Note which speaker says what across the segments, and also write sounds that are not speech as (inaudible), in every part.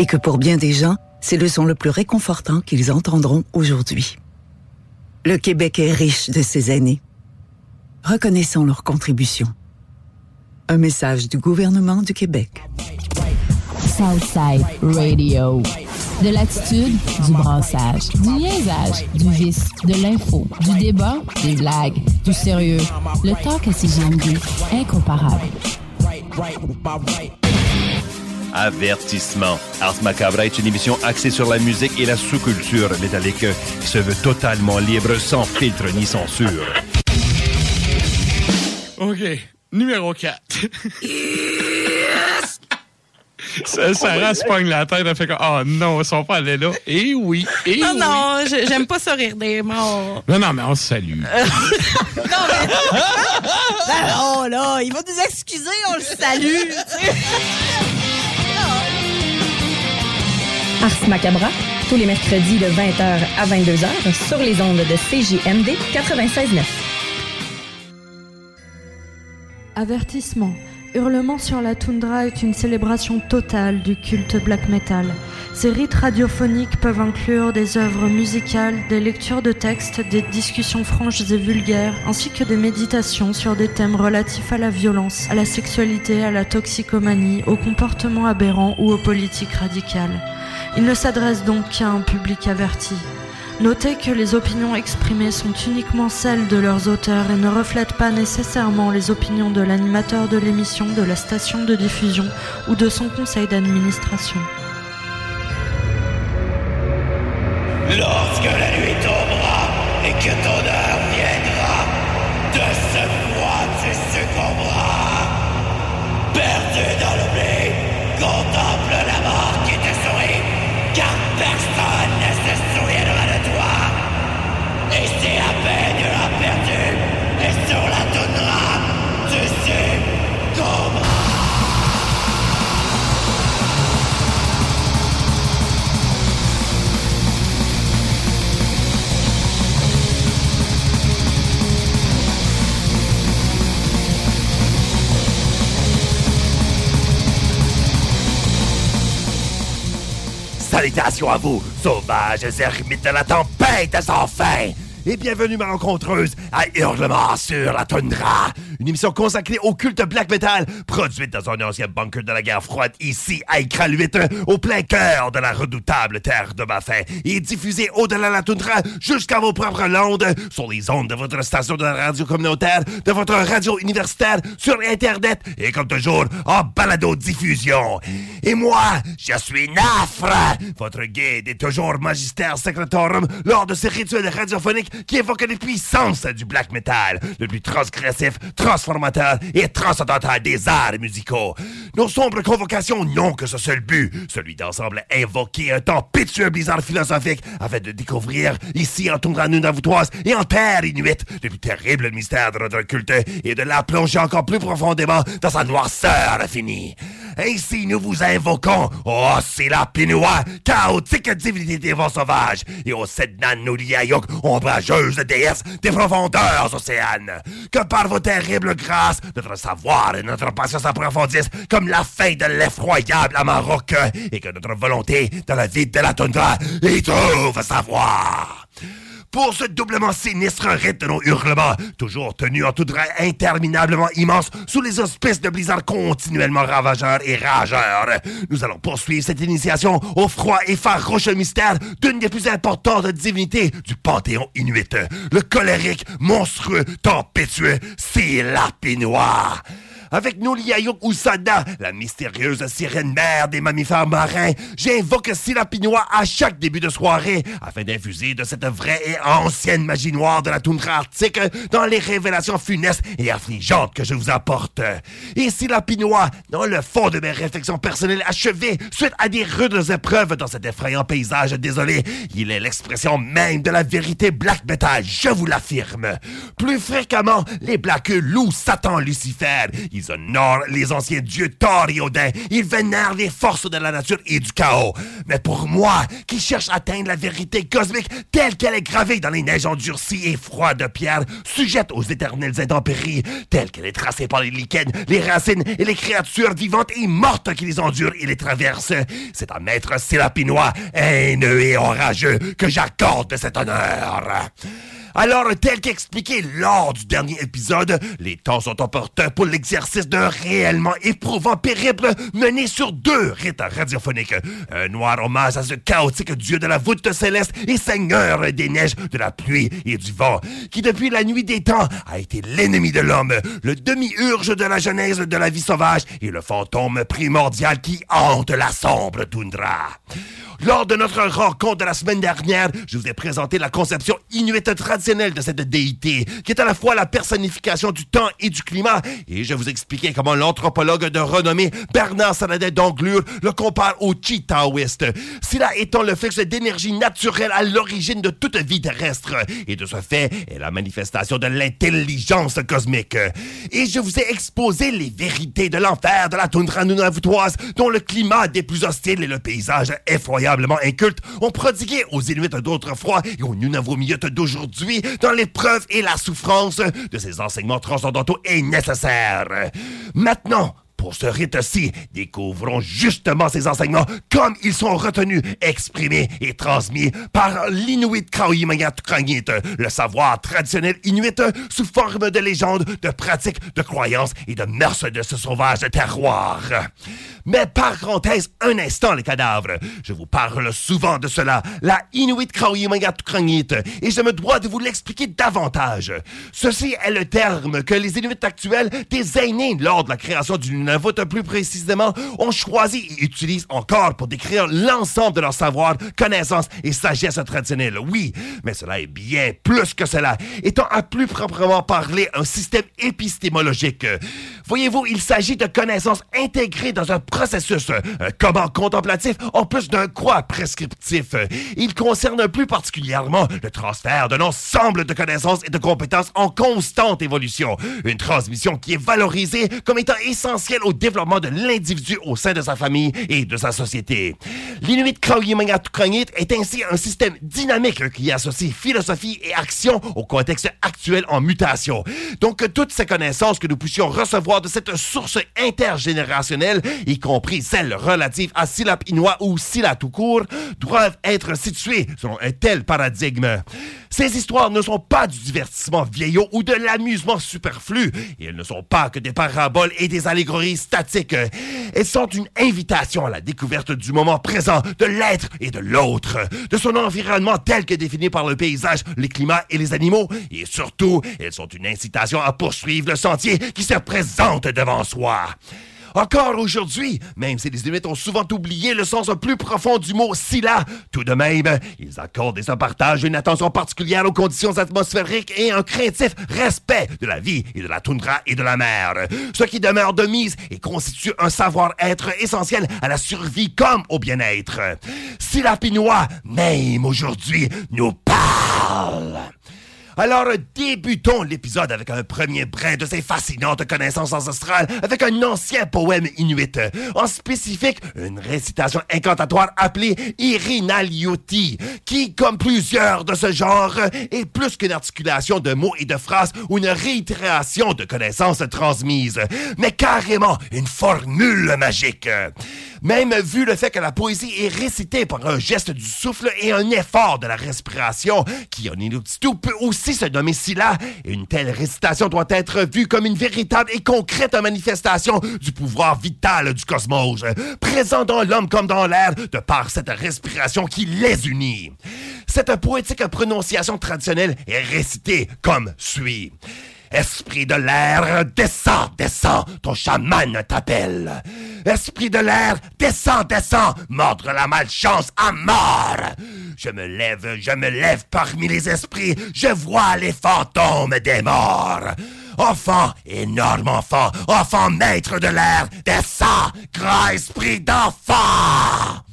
Speaker 1: Et que pour bien des gens, c'est le son le plus réconfortant qu'ils entendront aujourd'hui. Le Québec est riche de ces années. Reconnaissons leur contribution. Un message du gouvernement du Québec.
Speaker 2: Southside Radio. De l'attitude, du brassage, du liaisage, du vice, de l'info, du débat, des blagues, du sérieux. Le talk à CGMD, incomparable.
Speaker 3: Avertissement. Ars Macabre est une émission axée sur la musique et la sous-culture métallique qui se veut totalement libre, sans filtre ni censure.
Speaker 4: OK. Numéro 4. (laughs) (laughs) Ça, Sarah se pogne la tête, elle fait comme Oh non, ils sont pas allés là. Et oui, et
Speaker 5: Non,
Speaker 4: oui.
Speaker 5: non, je- j'aime pas ça rire des morts. (laughs)
Speaker 4: Non, non, mais on se salue. (laughs)
Speaker 5: Non, mais. Ben non, là, il va nous excuser, on le salue.
Speaker 6: Ars Macabra, tous les mercredis de 20h à 22h sur les ondes de CJMD 96.9.
Speaker 7: Avertissement. Hurlement sur la toundra est une célébration totale du culte black metal. Ces rites radiophoniques peuvent inclure des œuvres musicales, des lectures de textes, des discussions franches et vulgaires, ainsi que des méditations sur des thèmes relatifs à la violence, à la sexualité, à la toxicomanie, au comportement aberrant ou aux politiques radicales. Il ne s'adresse donc qu'à un public averti. Notez que les opinions exprimées sont uniquement celles de leurs auteurs et ne reflètent pas nécessairement les opinions de l'animateur de l'émission, de la station de diffusion ou de son conseil d'administration.
Speaker 3: Salutations à vous, sauvages ermites de la tempête sans fin! Et bienvenue ma rencontreuse à Hurlement sur la toundra, une émission consacrée au culte black metal, produite dans un ancien bunker de la guerre froide ici à Iqaluit, au plein cœur de la redoutable terre de ma faim, et diffusée au-delà de la toundra jusqu'à vos propres landes, sur les ondes de votre station de radio communautaire, de votre radio universitaire, sur Internet, et comme toujours, en balado-diffusion. Et moi, je suis Nafre, votre guide et toujours magistère secretorum lors de ces rituels radiophoniques qui évoquent les puissances du black metal, le plus transgressif, transformateur et transcendantal des arts musicaux. Nos sombres convocations n'ont que ce seul but, celui d'ensemble invoquer un tempétueux blizzard philosophique afin de découvrir ici en toundra nunavoutoise et en terre inuite le plus terrible mystère de notre culte et de la plonger encore plus profondément dans sa noirceur infinie. Ainsi nous vous invoquons, oh c'est la Pinois, chaotique divinité des vents sauvages, et au Sednan Des profondeurs océanes. Que par vos terribles grâces, notre savoir et notre patience approfondissent comme la fin de l'effroyable Amarok, et que notre volonté dans la vie de la toundra y trouve savoir. Pour ce doublement sinistre rite de nos hurlements, toujours tenu en tout droit interminablement immense sous les auspices de blizzards continuellement ravageurs et rageurs. Nous allons poursuivre cette initiation au froid et farouche mystère d'une des plus importantes divinités du panthéon inuit, le colérique, monstrueux, tempétueux Silapinois. Avec nous, Liayuk Usada, la mystérieuse sirène mère des mammifères marins, j'invoque Silapinois à chaque début de soirée afin d'infuser de cette vraie et ancienne magie noire de la toundra arctique dans les révélations funestes et affligeantes que je vous apporte. Et Silapinois, dans le fond de mes réflexions personnelles achevées suite à des rudes épreuves dans cet effrayant paysage désolé, il est l'expression même de la vérité black metal, je vous l'affirme. Plus fréquemment, les black loups Satan Lucifer, honorent les anciens dieux Thor et Odin. Ils vénèrent les forces de la nature et du chaos. Mais pour moi, qui cherche à atteindre la vérité cosmique telle qu'elle est gravée dans les neiges endurcies et froides de pierre, sujette aux éternelles intempéries, telle qu'elle est tracée par les lichens, les racines et les créatures vivantes et mortes qui les endurent et les traversent, c'est à maître Sélapinois, haineux et orageux, que j'accorde cet honneur. Alors, tel qu'expliqué lors du dernier épisode, les temps sont opportuns pour l'exercice d'un réellement éprouvant périple mené sur deux rites radiophoniques. Un noir hommage à ce chaotique dieu de la voûte céleste et seigneur des neiges, de la pluie et du vent, qui depuis la nuit des temps a été l'ennemi de l'homme, le demi-urge de la genèse de la vie sauvage et le fantôme primordial qui hante la sombre toundra. Lors de notre rencontre de la semaine dernière, je vous ai présenté la conception inuite traditionnelle de cette déité, qui est à la fois la personnification du temps et du climat, et je vous expliquais comment l'anthropologue de renommée Bernard Saladin d'Anglure le compare au chi taoïste, cela étant le flux d'énergie naturelle à l'origine de toute vie terrestre, et de ce fait est la manifestation de l'intelligence cosmique. Et je vous ai exposé les vérités de l'enfer de la toundra nunavuttoise, dont le climat des plus hostiles et le paysage effroyable inculte ont prodigué aux Inuits d'autrefois et aux Nunavumiotes d'aujourd'hui dans l'épreuve et la souffrance de ces enseignements transcendantaux et nécessaires. Maintenant, pour ce rite-ci, découvrons justement ces enseignements comme ils sont retenus, exprimés et transmis par l'Inuit Kraoyimayat Krangit, le savoir traditionnel inuit sous forme de légendes, de pratiques, de croyances et de mœurs de ce sauvage terroir. Mais parenthèse un instant, les cadavres. Je vous parle souvent de cela, la Inuit Kraoyimayat Krangit, et je me dois de vous l'expliquer davantage. Ceci est le terme que les Inuits actuels désignaient lors de la création du Nunavut, plus précisément, ont choisi et utilisent encore pour décrire l'ensemble de leur savoir, connaissances et sagesse traditionnelle. Oui, mais cela est bien plus que cela, étant à plus proprement parler un système épistémologique. Voyez-vous, il s'agit de connaissances intégrées dans un processus, un comment contemplatif en plus d'un quoi prescriptif. Il concerne plus particulièrement le transfert d'un ensemble de connaissances et de compétences en constante évolution. Une transmission qui est valorisée comme étant essentielle au développement de l'individu au sein de sa famille et de sa société. L'Inuit Kraoyimangatukangit est ainsi un système dynamique qui associe philosophie et action au contexte actuel en mutation. Donc, toutes ces connaissances que nous puissions recevoir de cette source intergénérationnelle, y compris celles relatives à Silap Inouï ou Sila tout court, doivent être situées selon un tel paradigme. Ces histoires ne sont pas du divertissement vieillot ou de l'amusement superflu. Et elles ne sont pas que des paraboles et des allégories statiques. Elles sont une invitation à la découverte du moment présent, de l'être et de l'autre, de son environnement tel que défini par le paysage, les climats et les animaux. Et surtout, elles sont une incitation à poursuivre le sentier qui se présente devant soi. Encore aujourd'hui, même si les Inuits ont souvent oublié le sens plus profond du mot Sila, tout de même, ils accordent et se partagent une attention particulière aux conditions atmosphériques et un craintif respect de la vie et de la toundra et de la mer. Ce qui demeure de mise et constitue un savoir-être essentiel à la survie comme au bien-être. Sila Pinois, même aujourd'hui, nous parle. Alors, débutons l'épisode avec un premier brin de ces fascinantes connaissances ancestrales avec un ancien poème inuit. En spécifique, une récitation incantatoire appelée Irinalioti, qui, comme plusieurs de ce genre, est plus qu'une articulation de mots et de phrases ou une réitération de connaissances transmises, mais carrément une formule magique. Même vu le fait que la poésie est récitée par un geste du souffle et un effort de la respiration, qui en Inuktitut peut aussi se nommer et une telle récitation doit être vue comme une véritable et concrète manifestation du pouvoir vital du cosmos, présent dans l'homme comme dans l'air, de par cette respiration qui les unit. Cette poétique prononciation traditionnelle est récitée comme suit. Esprit de l'air, descends, descends, ton chaman t'appelle. Esprit de l'air, descends, descends, mordre la malchance à mort. Je me lève, je me lève parmi les esprits, je vois les fantômes des morts. Enfant, énorme enfant, enfant maître de l'air, descends, grand esprit d'enfant.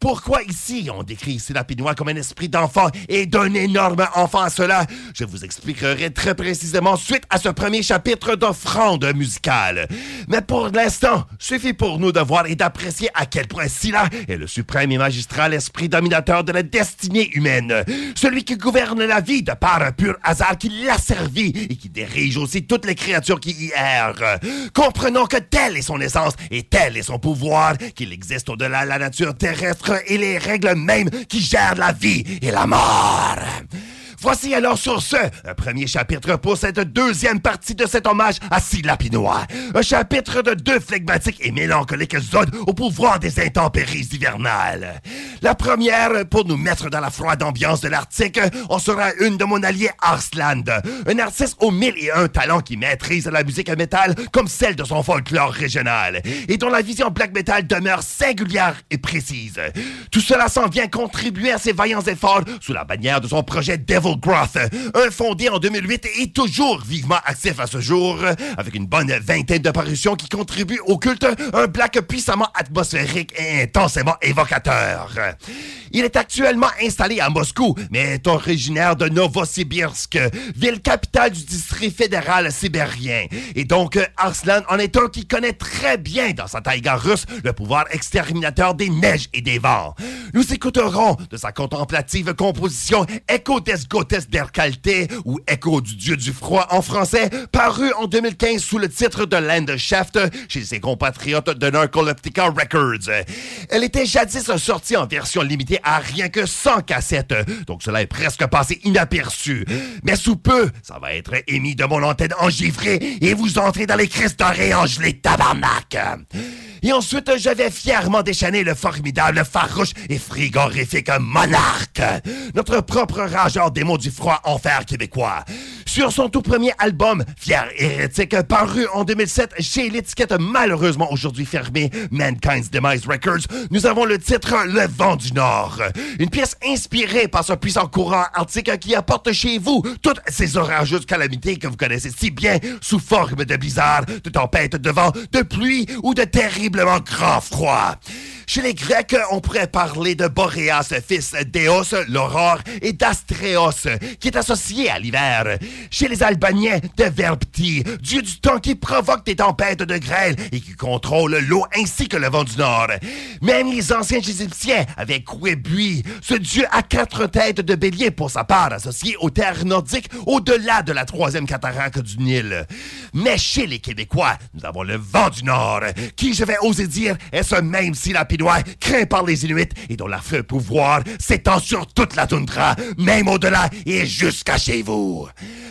Speaker 3: Pourquoi ici on décrit ici comme un esprit d'enfant et d'un énorme enfant? À cela Je vous expliquerai très précisément suite à ce premier chapitre d'offrande musicale. Mais pour l'instant, suffit pour nous de voir et d'apprécier à quel point Scylla est le suprême et magistral esprit dominateur de la destinée humaine. Celui qui gouverne la vie de par un pur hasard qui l'a servi et qui dirige aussi toutes les créatures qui y errent. Comprenons que telle est son essence et tel est son pouvoir, qu'il existe au-delà de la nature terrestre et les règles mêmes qui gèrent la vie et la mort. Voici alors sur ce, un premier chapitre pour cette deuxième partie de cet hommage à Silla Pinois. Un chapitre de deux flegmatiques et mélancoliques zones au pouvoir des intempéries hivernales. La première, pour nous mettre dans la froide ambiance de l'Arctique, on sera une de mon allié Arsland, un artiste aux mille et un talents qui maîtrise la musique métal comme celle de son folklore régional, et dont la vision black metal demeure singulière et précise. Tout cela s'en vient contribuer à ses vaillants efforts sous la bannière de son projet Devil Growth, un fondé en 2008 et toujours vivement actif à ce jour, avec une bonne vingtaine de parutions qui contribuent au culte, un black puissamment atmosphérique et intensément évocateur. Il est actuellement installé à Moscou, mais est originaire de Novosibirsk, ville capitale du district fédéral sibérien. Et donc, Arslan en est un qui connaît très bien dans sa taïga russe le pouvoir exterminateur des neiges et des vents. Nous écouterons de sa contemplative composition Echo des Gottes der Kalte ou Echo du dieu du froid en français, paru en 2015 sous le titre de Landschaft chez ses compatriotes de Narcoleptica Records. Elle était jadis sortie en version limitée à rien que 100 cassettes, donc cela est presque passé inaperçu. Mais sous peu, ça va être émis de mon antenne engivrée et vous entrez dans les crises dorés gelés tabarnak. Et ensuite, je vais fièrement déchaîner le formidable, farouche et frigorifique monarque, notre propre rageur des du froid enfer québécois. Sur son tout premier album, Fier Hérétique, paru en 2007 chez l'étiquette malheureusement aujourd'hui fermée Mankind's Demise Records, nous avons le titre Le Vent du Nord. Une pièce inspirée par ce puissant courant arctique qui apporte chez vous toutes ces orageuses calamités que vous connaissez si bien sous forme de blizzard, de tempêtes de vent, de pluie ou de terriblement grand froid. Chez les Grecs, on pourrait parler de Boréas, fils d'Éos, l'aurore, et d'Astréos, qui est associé à l'hiver. Chez les Albaniens, de Verbti, dieu du temps qui provoque des tempêtes de grêle et qui contrôle l'eau ainsi que le vent du nord. Même les anciens Égyptiens avaient Kwebui, ce dieu à quatre têtes de bélier pour sa part associé aux terres nordiques au-delà de la troisième cataracte du Nil. Mais chez les Québécois, nous avons le vent du nord, qui, je vais oser dire, est ce même si la craint par les Inuits et dont la feu pouvoir s'étend sur toute la toundra, même au-delà et jusqu'à chez vous?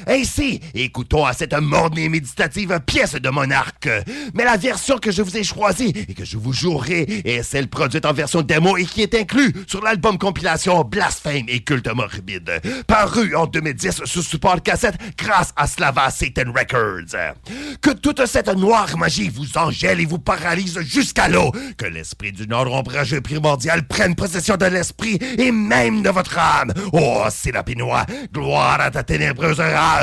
Speaker 3: Ainsi, écoutons à cette morne et méditative pièce de monarque. Mais la version que je vous ai choisie et que je vous jouerai est celle produite en version démo et qui est inclue sur l'album compilation Blasphème et Culte Morbide, paru en 2010 sur support cassette grâce à Slava Satan Records. Que toute cette noire magie vous engèle et vous paralyse jusqu'à l'eau, que l'esprit du Nord ombrageux primordial prenne possession de l'esprit et même de votre âme. Oh, c'est la pinois, gloire à ta ténébreuse rage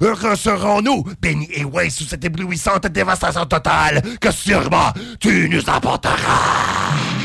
Speaker 3: Heureux serons-nous, bénis et ouais sous cette éblouissante dévastation totale que sûrement tu nous apporteras.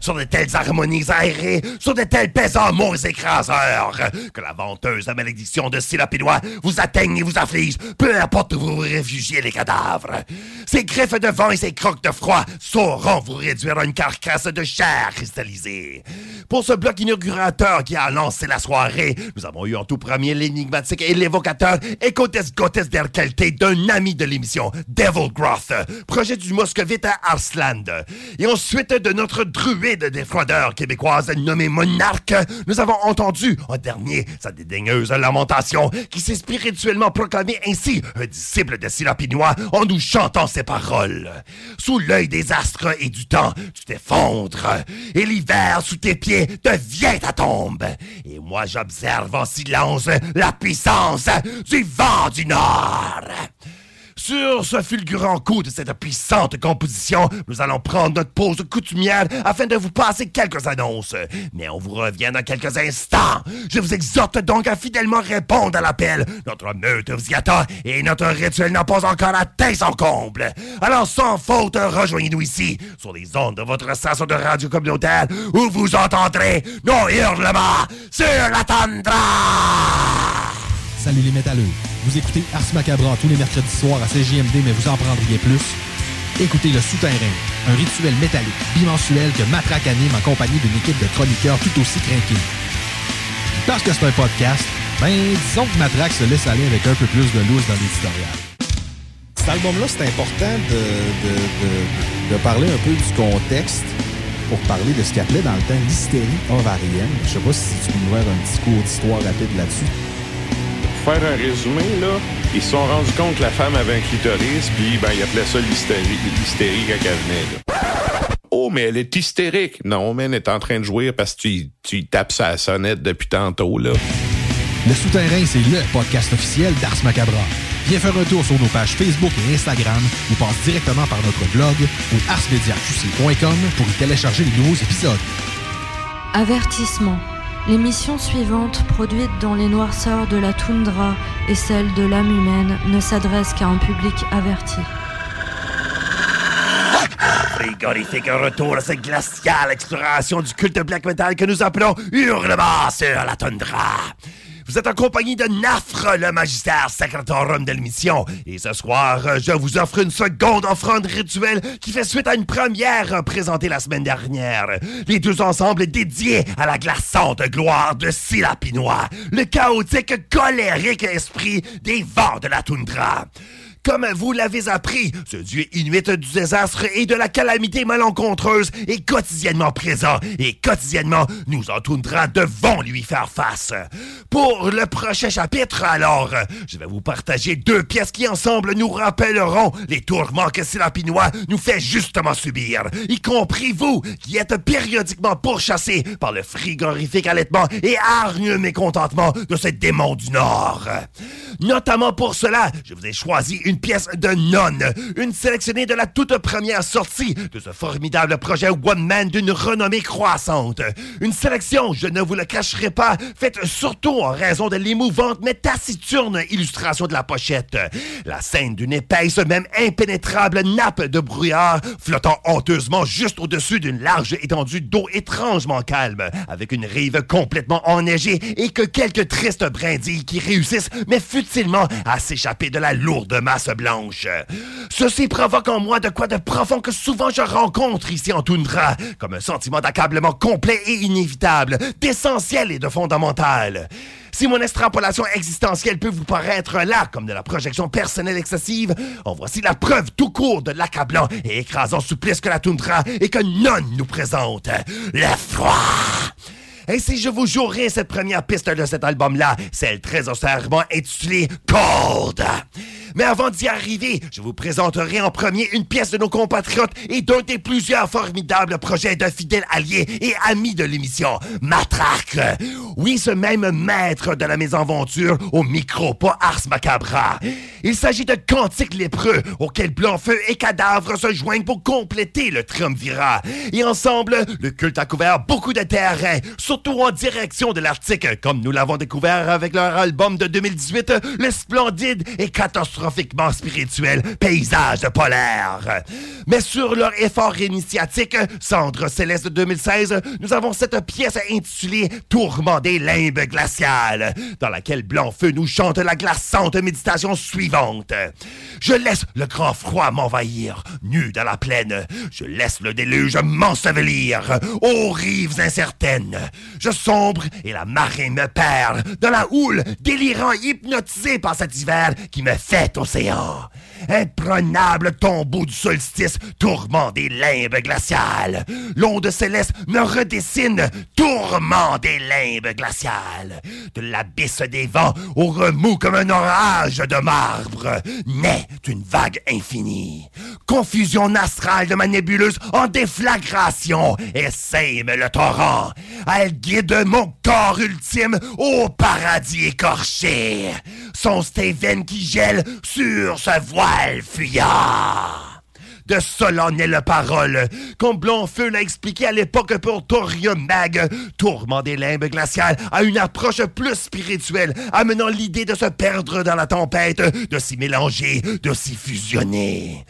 Speaker 3: Sur de telles harmonies aérées, sur de tels pesants mots écraseurs, que la venteuse malédiction de Silapinois vous atteigne et vous afflige, peu importe où vous vous réfugiez les cadavres. Ces griffes de vent et ces crocs de froid sauront vous réduire à une carcasse de chair cristallisée. Pour ce bloc inaugurateur qui a lancé la soirée, nous avons eu en tout premier l'énigmatique et l'évocateur Gotes der Kelté d'un ami de l'émission, Devil Groth, projet du moscovite à Arsland. Et ensuite de notre druide des froideurs québécoise nommée Monarque, nous avons entendu en dernier sa dédaigneuse lamentation qui s'est spirituellement proclamé ainsi un disciple de Silapinois en nous chantant ses paroles. Sous l'œil des astres et du temps, tu t'effondres et l'hiver sous tes pieds devient ta tombe. Et moi j'observe en silence la puissance du vent du Nord. Sur ce fulgurant coup de cette puissante composition, nous allons prendre notre pause coutumière afin de vous passer quelques annonces. Mais on vous revient dans quelques instants. Je vous exhorte donc à fidèlement répondre à l'appel. Notre meute vous y attend et notre rituel n'a pas encore atteint son comble. Alors sans faute, rejoignez-nous ici, sur les ondes de votre station de radio communautaire, où vous entendrez nos hurlements sur la tundra.
Speaker 8: Salut les métalleux. Vous écoutez Ars Macabra tous les mercredis soirs à CJMD, mais vous en prendriez plus. Écoutez Le Souterrain, un rituel métallique bimensuel que Matraque anime en compagnie d'une équipe de chroniqueurs tout aussi craqués. Parce que c'est un podcast, ben disons que Matraque se laisse aller avec un peu plus de loose dans l'éditorial.
Speaker 9: Cet album-là, c'est important de, de, de, parler un peu du contexte pour parler de ce qu'il appelait dans le temps l'hystérie ovarienne. Je sais pas si tu peux nous faire un petit cours d'histoire rapide là-dessus
Speaker 10: faire un résumé, là, ils se sont rendus compte que la femme avait un clitoris, puis ben, ils appelaient ça l'hystérie, l'hystérie quand elle venait, là. Oh, mais elle est hystérique. Non, mais elle est en train de jouer parce que tu, tu tapes sa sonnette depuis tantôt, là.
Speaker 8: Le Souterrain, c'est le podcast officiel d'Ars Macabra. Viens faire un tour sur nos pages Facebook et Instagram ou passe directement par notre blog ou arsmediaqc.com pour y télécharger les nouveaux épisodes.
Speaker 7: Avertissement. L'émission suivante, produite dans les noirceurs de la toundra et celle de l'âme humaine, ne s'adresse qu'à un public averti.
Speaker 3: Frigorifique retour à cette glaciale exploration du culte black metal que nous appelons Hurlement sur la toundra. Vous êtes en compagnie de Nafre, le magistère sacratorum de l'émission. Et ce soir, je vous offre une seconde offrande rituelle qui fait suite à une première présentée la semaine dernière. Les deux ensembles dédiés à la glaçante gloire de Silapinois, le chaotique colérique esprit des vents de la toundra. Comme vous l'avez appris, ce dieu inuit du désastre et de la calamité malencontreuse est quotidiennement présent et quotidiennement nous entourera devons lui faire face. Pour le prochain chapitre, alors, je vais vous partager deux pièces qui ensemble nous rappelleront les tourments que Silapinois nous fait justement subir, y compris vous qui êtes périodiquement pourchassés par le frigorifique allaitement et hargneux mécontentement de ce démon du Nord. Notamment pour cela, je vous ai choisi une pièce de nonne, une sélectionnée de la toute première sortie de ce formidable projet One Man d'une renommée croissante. Une sélection, je ne vous le cacherai pas, faite surtout en raison de l'émouvante mais taciturne illustration de la pochette. La scène d'une épaisse, même impénétrable nappe de brouillard flottant honteusement juste au-dessus d'une large étendue d'eau étrangement calme, avec une rive complètement enneigée et que quelques tristes brindilles qui réussissent, mais futilement, à s'échapper de la lourde masse blanche. Ceci provoque en moi de quoi de profond que souvent je rencontre ici en toundra, comme un sentiment d'accablement complet et inévitable, d'essentiel et de fondamental. Si mon extrapolation existentielle peut vous paraître là comme de la projection personnelle excessive, en voici la preuve tout court de l'accablant et écrasant supplice que la toundra et que none nous présente. Le froid! Ainsi, je vous jouerai cette première piste de cet album-là, celle très austèrement intitulée Cold. Mais avant d'y arriver, je vous présenterai en premier une pièce de nos compatriotes et d'un des plusieurs formidables projets de fidèles alliés et amis de l'émission, Matraque. Oui, ce même maître de la mésaventure au micro, pas Ars Macabra. Il s'agit de cantiques lépreux auxquels Blanc-Feu et Cadavre se joignent pour compléter le triumvirat. Et ensemble, le culte a couvert beaucoup de terrain, surtout en direction de l'Arctique, comme nous l'avons découvert avec leur album de 2018, le splendide et catastrophique spirituel paysage polaire. Mais sur leur effort initiatique, Cendre Céleste de 2016, nous avons cette pièce intitulée Tourment des limbes glaciales, dans laquelle Blanc-Feu nous chante la glaçante méditation suivante. Je laisse le grand froid m'envahir, nu dans la plaine. Je laisse le déluge m'ensevelir, aux rives incertaines. Je sombre et la marée me perd, dans la houle, délirant, hypnotisé par cet hiver qui me fait océan. Imprenable tombeau du solstice, tourment des limbes glaciales. L'onde céleste me redessine, tourment des limbes glaciales. De l'abysse des vents au remous comme un orage de marbre, naît une vague infinie. Confusion astrale de ma nébuleuse en déflagration et sème le torrent. Elle guide mon corps ultime au paradis écorché. Sont veines qui gèlent sur ce voile de solennelles paroles, comme Blonfeu l'a expliqué à l'époque pour Thorium Mag, tourment des limbes glaciales à une approche plus spirituelle, amenant l'idée de se perdre dans la tempête, de s'y mélanger, de s'y fusionner.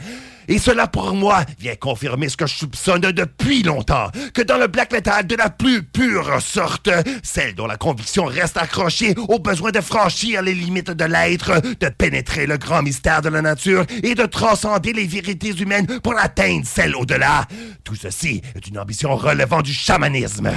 Speaker 3: Et cela, pour moi, vient confirmer ce que je soupçonne depuis longtemps, que dans le black metal de la plus pure sorte, celle dont la conviction reste accrochée au besoin de franchir les limites de l'être, de pénétrer le grand mystère de la nature et de transcender les vérités humaines pour atteindre celle au-delà. Tout ceci est une ambition relevant du chamanisme.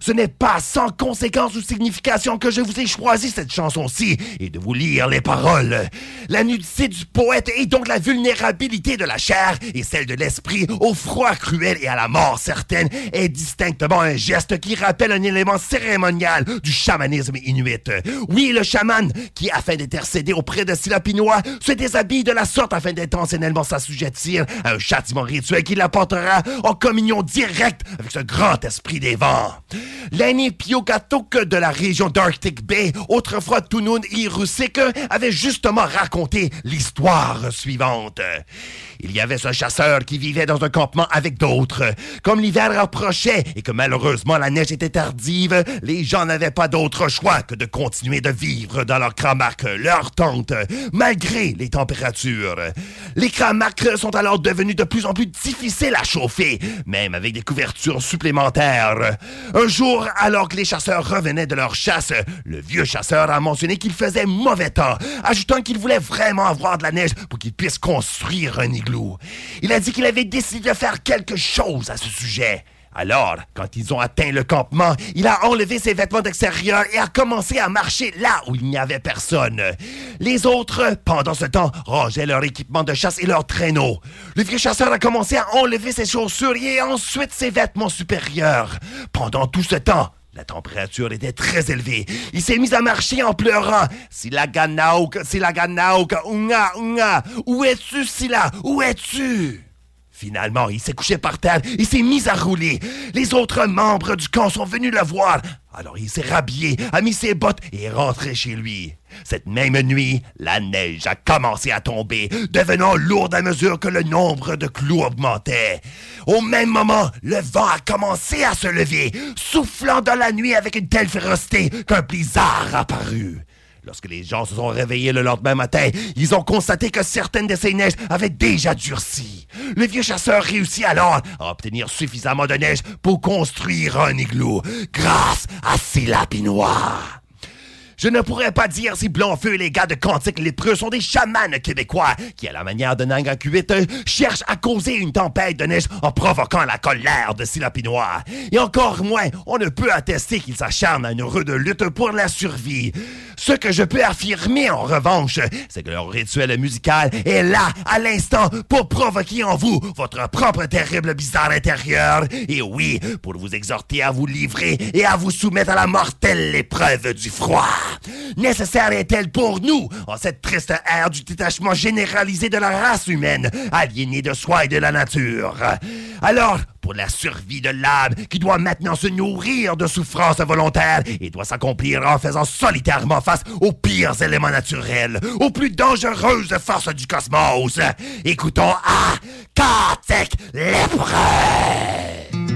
Speaker 3: Ce n'est pas sans conséquence ou signification que je vous ai choisi cette chanson-ci et de vous lire les paroles. La nudité du poète et donc la vulnérabilité de la chair et celle de l'esprit au froid cruel et à la mort certaine est distinctement un geste qui rappelle un élément cérémonial du chamanisme inuit. Oui, le chaman qui, afin d'intercéder auprès de Silapinois, se déshabille de la sorte afin d'intentionnellement s'assujettir à un châtiment rituel qui l'apportera en communion directe avec ce grand esprit des vents. L'aîné Piogatok de la région d'Arctic Bay, autrefois Tunun Irusik, avait justement raconté l'histoire suivante. Il y avait ce chasseur qui vivait dans un campement avec d'autres. Comme l'hiver approchait et que malheureusement la neige était tardive, les gens n'avaient pas d'autre choix que de continuer de vivre dans leur cramac, leur tente, malgré les températures. Les cramacs sont alors devenus de plus en plus difficiles à chauffer, même avec des couvertures supplémentaires. Un jour, alors que les chasseurs revenaient de leur chasse, le vieux chasseur a mentionné qu'il faisait mauvais temps, ajoutant qu'il voulait vraiment avoir de la neige pour qu'il puisse construire un igloo. Il a dit qu'il avait décidé de faire quelque chose à ce sujet. Alors, quand ils ont atteint le campement, il a enlevé ses vêtements d'extérieur et a commencé à marcher là où il n'y avait personne. Les autres, pendant ce temps, rangeaient leur équipement de chasse et leurs traîneaux. Le vieux chasseur a commencé à enlever ses chaussures et ensuite ses vêtements supérieurs. Pendant tout ce temps, la température était très élevée. Il s'est mis à marcher en pleurant. Silaganauk, Silaganauk, unga, unga. Où es-tu, Sila? Où es-tu? Finalement, il s'est couché par terre et s'est mis à rouler. Les autres membres du camp sont venus le voir. Alors il s'est rhabillé, a mis ses bottes et est rentré chez lui. Cette même nuit, la neige a commencé à tomber, devenant lourde à mesure que le nombre de clous augmentait. Au même moment, le vent a commencé à se lever, soufflant dans la nuit avec une telle férocité qu'un blizzard apparut. Lorsque les gens se sont réveillés le lendemain matin, ils ont constaté que certaines de ces neiges avaient déjà durci. Le vieux chasseur réussit alors à obtenir suffisamment de neige pour construire un igloo, grâce à ses lapinois. Je ne pourrais pas dire si Blanc-Feu et les gars de Cantique Lépreux sont des chamans québécois qui, à la manière de Nangakuit, cherchent à causer une tempête de neige en provoquant la colère de Silapinois. Et encore moins, on ne peut attester qu'ils s'acharnent à une rude lutte pour la survie. Ce que je peux affirmer, en revanche, c'est que leur rituel musical est là, à l'instant, pour provoquer en vous votre propre terrible bizarre intérieur. Et oui, pour vous exhorter à vous livrer et à vous soumettre à la mortelle épreuve du froid. Nécessaire est-elle pour nous, en cette triste ère du détachement généralisé de la race humaine, aliénée de soi et de la nature? Alors, pour la survie de l'âme qui doit maintenant se nourrir de souffrances volontaires et doit s'accomplir en faisant solitairement face aux pires éléments naturels, aux plus dangereuses forces du cosmos. Écoutons à Katek l'épreuve.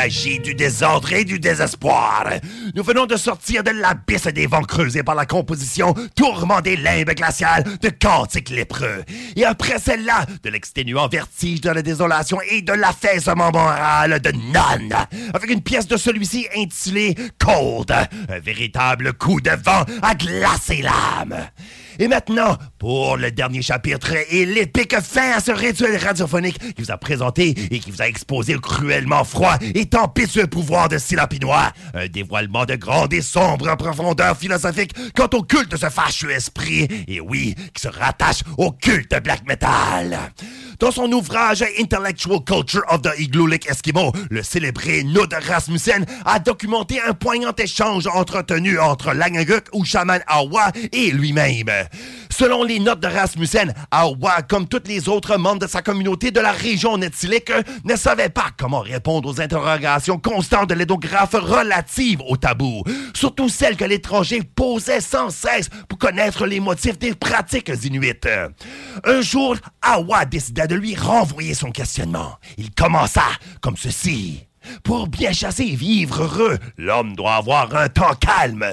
Speaker 3: Magie du désordre et du désespoir. Nous venons de sortir de l'abysse des vents creusés par la composition tourment des limbes glaciales de cantiques lépreux. Et après celle-là, de l'exténuant vertige de la désolation et de l'affaissement moral de None, avec une pièce de celui-ci intitulée Cold, un véritable coup de vent à glacer l'âme. Et maintenant, pour le dernier chapitre et l'épique fin à ce rituel radiophonique qui vous a présenté et qui vous a exposé le cruellement froid et tempétueux pouvoir de Silapinois, un dévoilement de grande et sombre profondeur philosophique quant au culte de ce fâcheux esprit, et oui, qui se rattache au culte black metal. Dans son ouvrage Intellectual Culture of the Igloolik Eskimo, le célébré Nud Rasmussen a documenté un poignant échange entretenu entre Langaguk ou chaman Awa et lui-même. Selon les notes de Rasmussen, Awa, comme tous les autres membres de sa communauté de la région Netzilik, ne savait pas comment répondre aux interrogations constantes de l'édographe relatives au tabou, surtout celles que l'étranger posait sans cesse pour connaître les motifs des pratiques inuites. Un jour, Awa décida de lui renvoyer son questionnement. Il commença comme ceci. Pour bien chasser et vivre heureux, l'homme doit avoir un temps calme.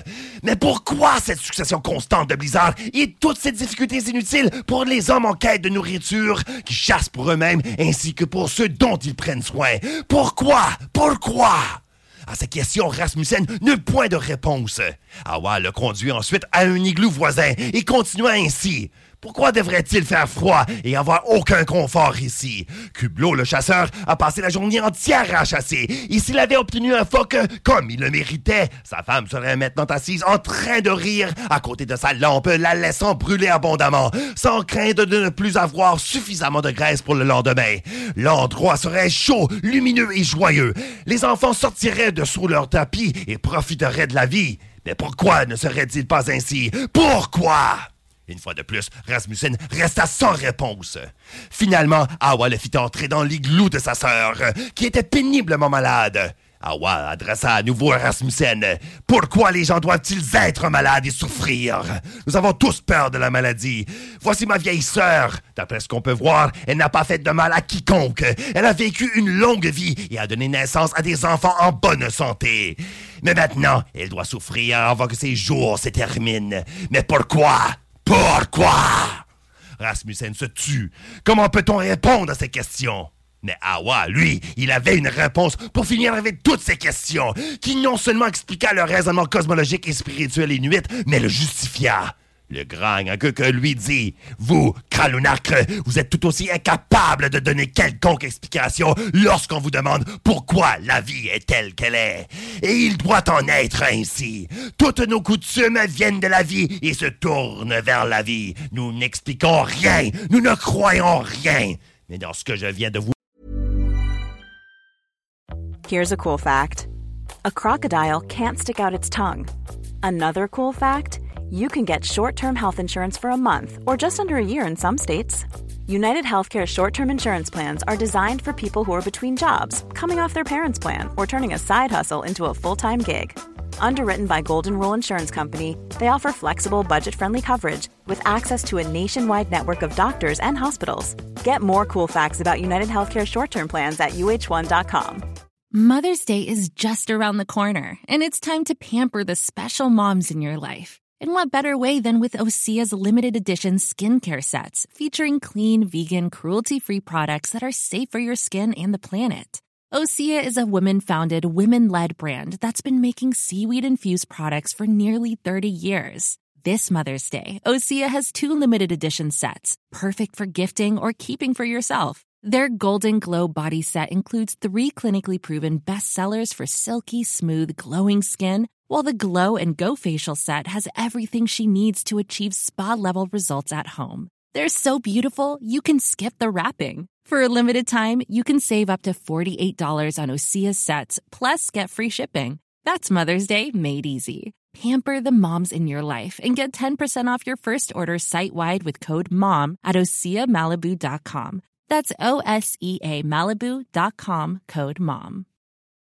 Speaker 3: Mais pourquoi cette succession constante de blizzards et toutes ces difficultés inutiles pour les hommes en quête de nourriture qui chassent pour eux-mêmes ainsi que pour ceux dont ils prennent soin? Pourquoi? Pourquoi? À ces questions, Rasmussen n'eut point de réponse. Awa le conduit ensuite à un igloo voisin et continua ainsi. Pourquoi devrait-il faire froid et avoir aucun confort ici? Kublo, le chasseur, a passé la journée entière à chasser. Et s'il avait obtenu un phoque comme il le méritait, sa femme serait maintenant assise en train de rire à côté de sa lampe, la laissant brûler abondamment, sans crainte de ne plus avoir suffisamment de graisse pour le lendemain. L'endroit serait chaud, lumineux et joyeux. Les enfants sortiraient de sous leur tapis et profiteraient de la vie. Mais pourquoi ne serait-il pas ainsi? Pourquoi? Une fois de plus, Rasmussen resta sans réponse. Finalement, Awa le fit entrer dans l'igloo de sa sœur, qui était péniblement malade. Awa adressa à nouveau à Rasmussen. Pourquoi les gens doivent-ils être malades et souffrir? Nous avons tous peur de la maladie. Voici ma vieille sœur. D'après ce qu'on peut voir, elle n'a pas fait de mal à quiconque. Elle a vécu une longue vie et a donné naissance à des enfants en bonne santé. Mais maintenant, elle doit souffrir avant que ses jours se terminent. Mais pourquoi? Pourquoi? Rasmussen se tue. Comment peut-on répondre à ces questions? Mais Awa, lui, il avait une réponse pour finir avec toutes ces questions, qui non seulement expliqua le raisonnement cosmologique et spirituel inuit, mais le justifia. Le grand que lui dit Vous, Kralunakre, vous êtes tout aussi incapable de donner quelconque explication lorsqu'on vous demande pourquoi la vie est telle qu'elle est. Et il doit en être ainsi. Toutes nos coutumes viennent de la vie et se tournent vers la vie. Nous n'expliquons rien, nous ne croyons rien. Mais dans ce que je viens de vous.
Speaker 11: Here's a cool fact a crocodile can't stick out its tongue. Another cool fact you can get short term health insurance for a month or just under a year in some states. United Healthcare short term insurance plans are designed for people who are between jobs, coming off their parents' plan, or turning a side hustle into a full time gig. Underwritten by Golden Rule Insurance Company, they offer flexible, budget friendly coverage with access to a nationwide network of doctors and hospitals. Get more cool facts about United Healthcare short term plans at uh1.com.
Speaker 12: Mother's Day is just around the corner, and it's time to pamper the special moms in your life. And what better way than with Osea's limited edition skincare sets featuring clean, vegan, cruelty free products that are safe for your skin and the planet? Osea is a women founded, women led brand that's been making seaweed infused products for nearly 30 years. This Mother's Day, Osea has two limited edition sets, perfect for gifting or keeping for yourself. Their Golden Glow body set includes three clinically proven bestsellers for silky, smooth, glowing skin, while the Glow and Go facial set has everything she needs to achieve spa level results at home. They're so beautiful, you can skip the wrapping. For a limited time, you can save up to $48 on Osea's sets, plus get free shipping. That's Mother's Day made easy. Pamper the moms in your life and get 10% off your first order site wide with code MOM at OseaMalibu.com. That's O S E A Malibu.com code MOM.